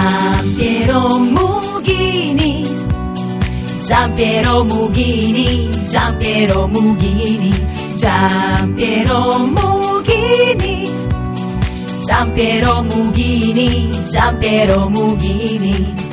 Giampiero Mughini, Giampiero Mughini, Giampiero Mughini, Giampiero Mughini, Giampiero Mughini, Giampiero Mughini.